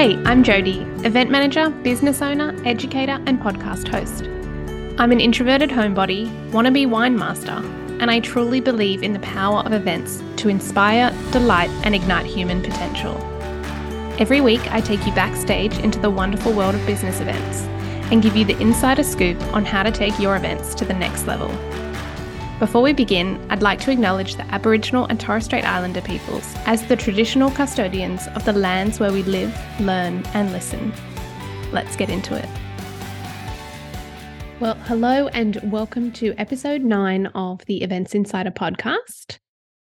Hey, I'm Jody, event manager, business owner, educator, and podcast host. I'm an introverted homebody, wannabe wine master, and I truly believe in the power of events to inspire, delight, and ignite human potential. Every week, I take you backstage into the wonderful world of business events and give you the insider scoop on how to take your events to the next level. Before we begin, I'd like to acknowledge the Aboriginal and Torres Strait Islander peoples as the traditional custodians of the lands where we live, learn, and listen. Let's get into it. Well, hello and welcome to episode nine of the Events Insider podcast.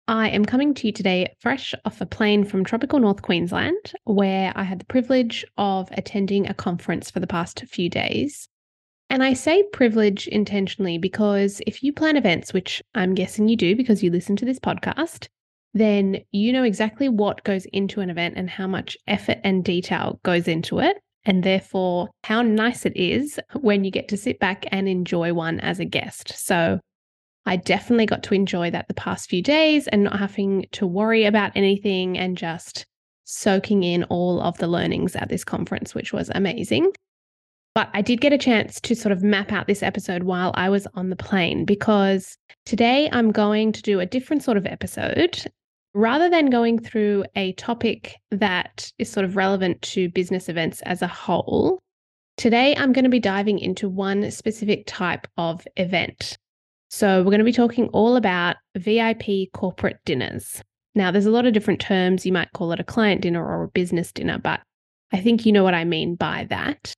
I am coming to you today fresh off a plane from tropical North Queensland, where I had the privilege of attending a conference for the past few days. And I say privilege intentionally because if you plan events, which I'm guessing you do because you listen to this podcast, then you know exactly what goes into an event and how much effort and detail goes into it. And therefore, how nice it is when you get to sit back and enjoy one as a guest. So, I definitely got to enjoy that the past few days and not having to worry about anything and just soaking in all of the learnings at this conference, which was amazing. But I did get a chance to sort of map out this episode while I was on the plane because today I'm going to do a different sort of episode. Rather than going through a topic that is sort of relevant to business events as a whole, today I'm going to be diving into one specific type of event. So, we're going to be talking all about VIP corporate dinners. Now, there's a lot of different terms. You might call it a client dinner or a business dinner, but I think you know what I mean by that.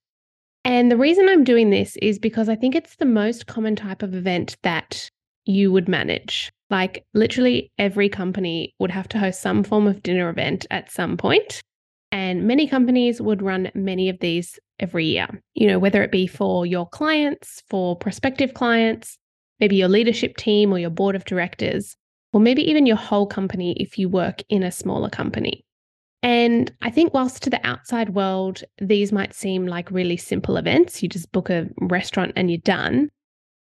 And the reason I'm doing this is because I think it's the most common type of event that you would manage. Like literally every company would have to host some form of dinner event at some point, And many companies would run many of these every year, you know, whether it be for your clients, for prospective clients, maybe your leadership team or your board of directors, or maybe even your whole company if you work in a smaller company. And I think, whilst to the outside world, these might seem like really simple events, you just book a restaurant and you're done.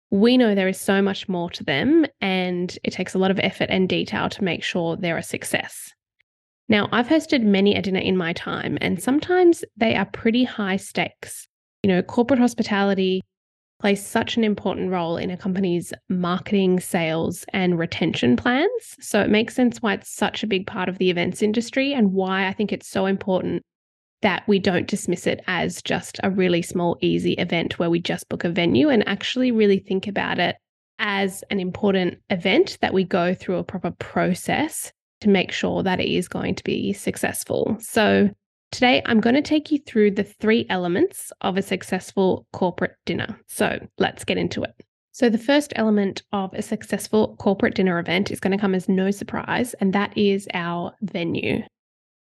We know there is so much more to them, and it takes a lot of effort and detail to make sure they're a success. Now, I've hosted many a dinner in my time, and sometimes they are pretty high stakes. You know, corporate hospitality plays such an important role in a company's marketing, sales, and retention plans. So it makes sense why it's such a big part of the events industry and why I think it's so important that we don't dismiss it as just a really small, easy event where we just book a venue and actually really think about it as an important event that we go through a proper process to make sure that it is going to be successful. So Today, I'm going to take you through the three elements of a successful corporate dinner. So let's get into it. So, the first element of a successful corporate dinner event is going to come as no surprise, and that is our venue.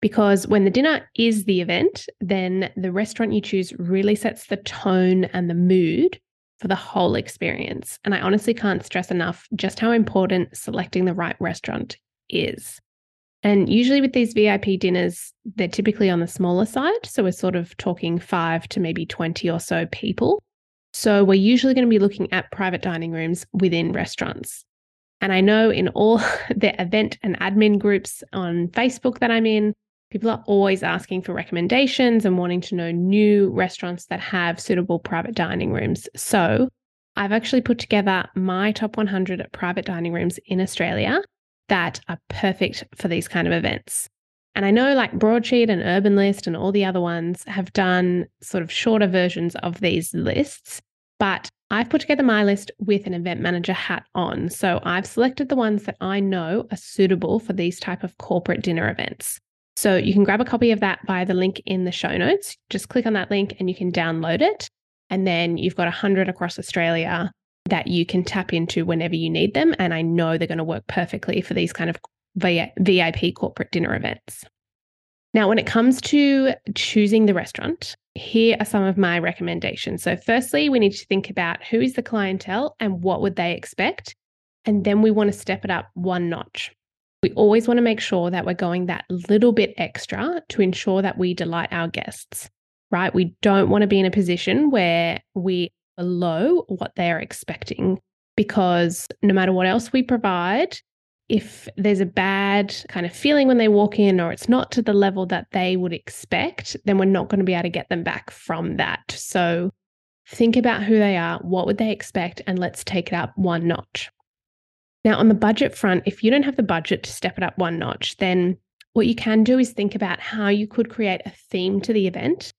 Because when the dinner is the event, then the restaurant you choose really sets the tone and the mood for the whole experience. And I honestly can't stress enough just how important selecting the right restaurant is. And usually with these VIP dinners, they're typically on the smaller side. So we're sort of talking five to maybe 20 or so people. So we're usually going to be looking at private dining rooms within restaurants. And I know in all the event and admin groups on Facebook that I'm in, people are always asking for recommendations and wanting to know new restaurants that have suitable private dining rooms. So I've actually put together my top 100 private dining rooms in Australia that are perfect for these kind of events. And I know like Broadsheet and Urban List and all the other ones have done sort of shorter versions of these lists, but I've put together my list with an event manager hat on. So I've selected the ones that I know are suitable for these type of corporate dinner events. So you can grab a copy of that via the link in the show notes. Just click on that link and you can download it. And then you've got 100 across Australia that you can tap into whenever you need them. And I know they're going to work perfectly for these kind of VIP corporate dinner events. Now, when it comes to choosing the restaurant, here are some of my recommendations. So, firstly, we need to think about who is the clientele and what would they expect. And then we want to step it up one notch. We always want to make sure that we're going that little bit extra to ensure that we delight our guests, right? We don't want to be in a position where we below what they're expecting because no matter what else we provide, if there's a bad kind of feeling when they walk in or it's not to the level that they would expect, then we're not going to be able to get them back from that. So think about who they are, what would they expect, and let's take it up one notch. Now, on the budget front, if you don't have the budget to step it up one notch, then what you can do is think about how you could create a theme to the event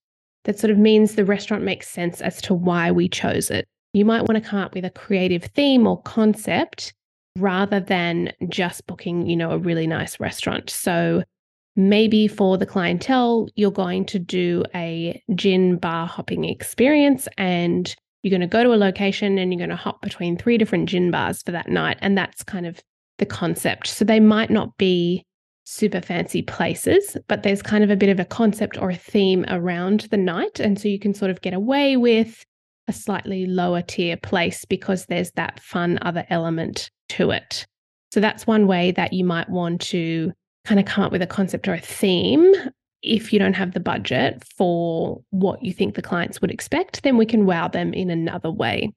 that sort of means the restaurant makes sense as to why we chose it. You might want to come up with a creative theme or concept rather than just booking, you know, a really nice restaurant. So maybe for the clientele, you're going to do a gin bar hopping experience and you're going to go to a location and you're going to hop between three different gin bars for that night. And that's kind of the concept. So they might not be super fancy places, but there's kind of a bit of a concept or a theme around the night. And so you can sort of get away with a slightly lower tier place because there's that fun other element to it. So that's one way that you might want to kind of come up with a concept or a theme. If you don't have the budget for what you think the clients would expect, then we can wow them in another way.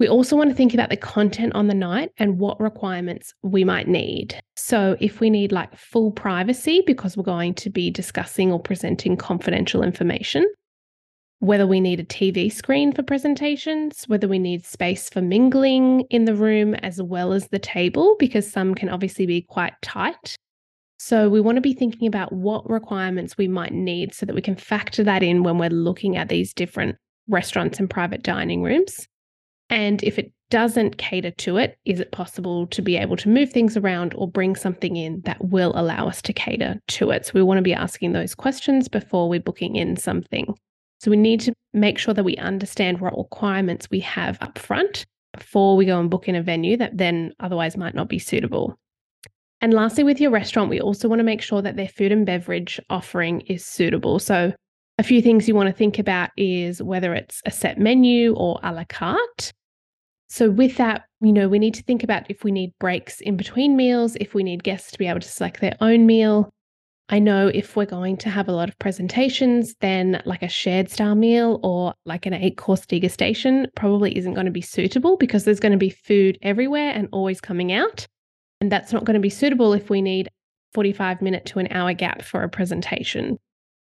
We also want to think about the content on the night and what requirements we might need. So, if we need like full privacy because we're going to be discussing or presenting confidential information, whether we need a TV screen for presentations, whether we need space for mingling in the room as well as the table, because some can obviously be quite tight. So, we want to be thinking about what requirements we might need so that we can factor that in when we're looking at these different restaurants and private dining rooms. And if it doesn't cater to it, is it possible to be able to move things around or bring something in that will allow us to cater to it? So, we want to be asking those questions before we're booking in something. So we need to make sure that we understand what requirements we have up front before we go and book in a venue that then otherwise might not be suitable. And lastly, with your restaurant, we also want to make sure that their food and beverage offering is suitable. So, a few things you want to think about is whether it's a set menu or a la carte. So, with that, you know, we need to think about if we need breaks in between meals, if we need guests to be able to select their own meal, I know if we're going to have a lot of presentations, then like a shared style meal or like an eight course degustation probably isn't going to be suitable because there's going to be food everywhere and always coming out. And that's not going to be suitable if we need 45 minute to an hour gap for a presentation.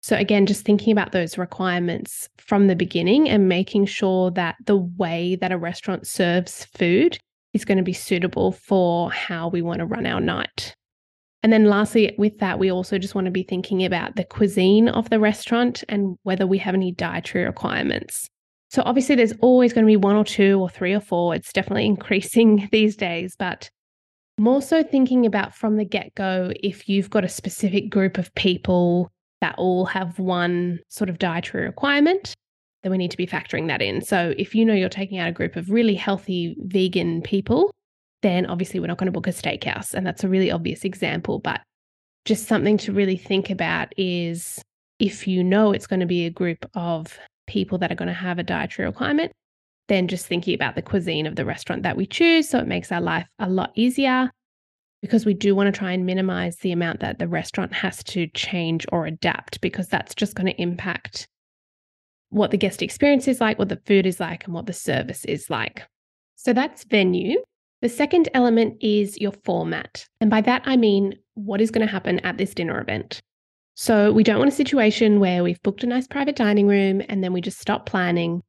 So, again, just thinking about those requirements from the beginning and making sure that the way that a restaurant serves food is going to be suitable for how we want to run our night. And then lastly, with that, we also just want to be thinking about the cuisine of the restaurant and whether we have any dietary requirements. So obviously, there's always going to be one or two or three or four. It's definitely increasing these days, but more so thinking about from the get go if you've got a specific group of people that all have one sort of dietary requirement, then we need to be factoring that in. So if you know you're taking out a group of really healthy vegan people, then obviously we're not going to book a steakhouse. And that's a really obvious example. But just something to really think about is if you know it's going to be a group of people that are going to have a dietary requirement, then just thinking about the cuisine of the restaurant that we choose. So it makes our life a lot easier because we do want to try and minimize the amount that the restaurant has to change or adapt because that's just going to impact what the guest experience is like, what the food is like, and what the service is like. So that's venue. The second element is your format. And by that, I mean what is going to happen at this dinner event. So we don't want a situation where we've booked a nice private dining room and then we just stop planning.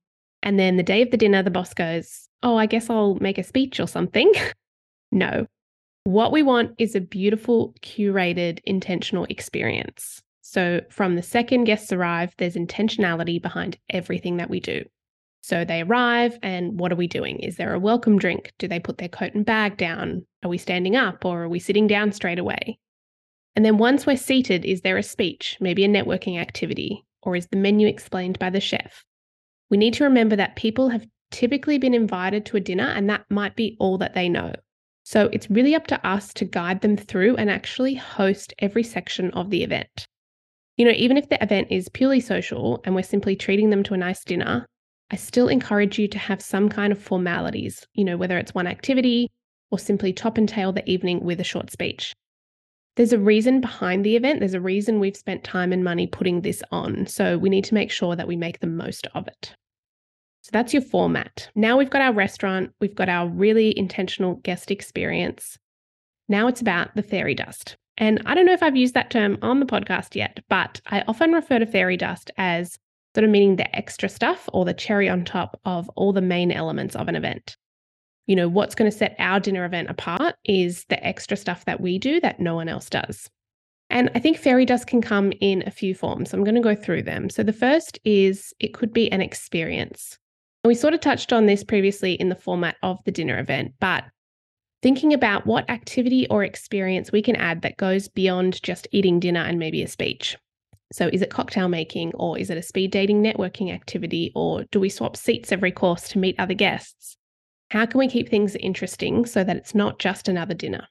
And then the day of the dinner, the boss goes, Oh, I guess I'll make a speech or something. no. What we want is a beautiful, curated, intentional experience. So from the second guests arrive, there's intentionality behind everything that we do. So they arrive, and what are we doing? Is there a welcome drink? Do they put their coat and bag down? Are we standing up or are we sitting down straight away? And then once we're seated, is there a speech, maybe a networking activity, or is the menu explained by the chef? We need to remember that people have typically been invited to a dinner and that might be all that they know. So it's really up to us to guide them through and actually host every section of the event. You know, even if the event is purely social and we're simply treating them to a nice dinner, I still encourage you to have some kind of formalities, you know, whether it's one activity or simply top and tail the evening with a short speech. There's a reason behind the event. There's a reason we've spent time and money putting this on. So we need to make sure that we make the most of it. So that's your format. Now we've got our restaurant, we've got our really intentional guest experience. Now it's about the fairy dust. And I don't know if I've used that term on the podcast yet, but I often refer to fairy dust as sort of meaning the extra stuff or the cherry on top of all the main elements of an event. You know, what's going to set our dinner event apart is the extra stuff that we do that no one else does. And I think fairy dust can come in a few forms. I'm going to go through them. So the first is it could be an experience. And we sort of touched on this previously in the format of the dinner event, but thinking about what activity or experience we can add that goes beyond just eating dinner and maybe a speech. So, is it cocktail making, or is it a speed dating networking activity, or do we swap seats every course to meet other guests? How can we keep things interesting so that it's not just another dinner?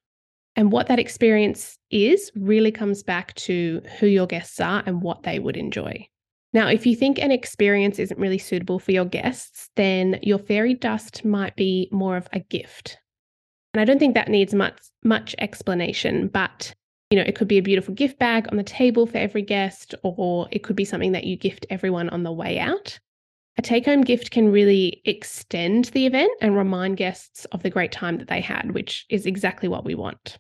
And what that experience is really comes back to who your guests are and what they would enjoy. Now, if you think an experience isn't really suitable for your guests, then your fairy dust might be more of a gift. And I don't think that needs much much explanation, but you know, it could be a beautiful gift bag on the table for every guest, or it could be something that you gift everyone on the way out. A take home gift can really extend the event and remind guests of the great time that they had, which is exactly what we want.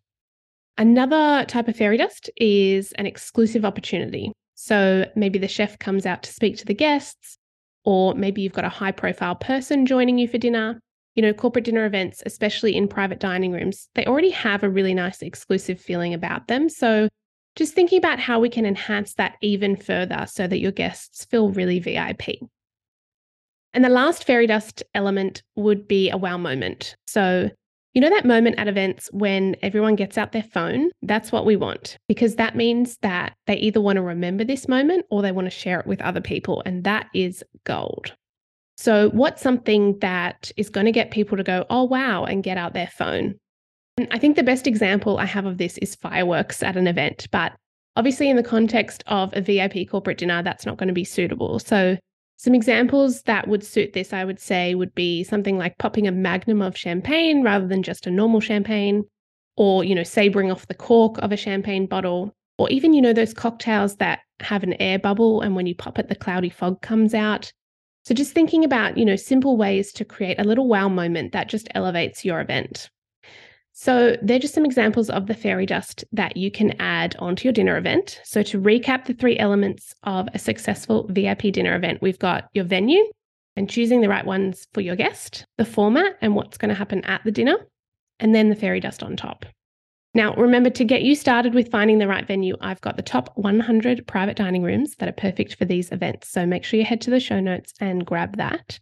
Another type of fairy dust is an exclusive opportunity. So maybe the chef comes out to speak to the guests, or maybe you've got a high profile person joining you for dinner you know, corporate dinner events, especially in private dining rooms, they already have a really nice exclusive feeling about them. So just thinking about how we can enhance that even further so that your guests feel really VIP. And the last fairy dust element would be a wow moment. So, you know, that moment at events when everyone gets out their phone, that's what we want because that means that they either want to remember this moment or they want to share it with other people. And that is gold. So, what's something that is going to get people to go, oh, wow, and get out their phone? And I think the best example I have of this is fireworks at an event. But obviously, in the context of a VIP corporate dinner, that's not going to be suitable. So, some examples that would suit this, I would say, would be something like popping a magnum of champagne rather than just a normal champagne, or, you know, sabering off the cork of a champagne bottle, or even, you know, those cocktails that have an air bubble and when you pop it, the cloudy fog comes out. So just thinking about, you know, simple ways to create a little wow moment that just elevates your event. So they're just some examples of the fairy dust that you can add onto your dinner event. So to recap the three elements of a successful VIP dinner event, we've got your venue and choosing the right ones for your guest, the format and what's going to happen at the dinner, and then the fairy dust on top. Now, remember to get you started with finding the right venue, I've got the top 100 private dining rooms that are perfect for these events. So make sure you head to the show notes and grab that.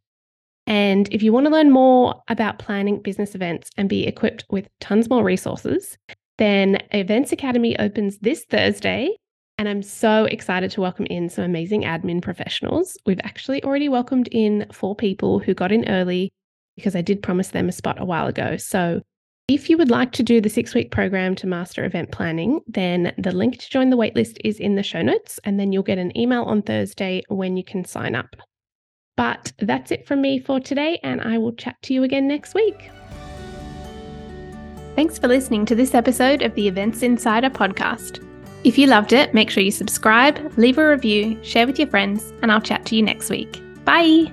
And if you want to learn more about planning business events and be equipped with tons more resources, then Events Academy opens this Thursday. And I'm so excited to welcome in some amazing admin professionals. We've actually already welcomed in four people who got in early because I did promise them a spot a while ago. So if you would like to do the six week program to master event planning, then the link to join the waitlist is in the show notes, and then you'll get an email on Thursday when you can sign up. But that's it from me for today, and I will chat to you again next week. Thanks for listening to this episode of the Events Insider podcast. If you loved it, make sure you subscribe, leave a review, share with your friends, and I'll chat to you next week. Bye!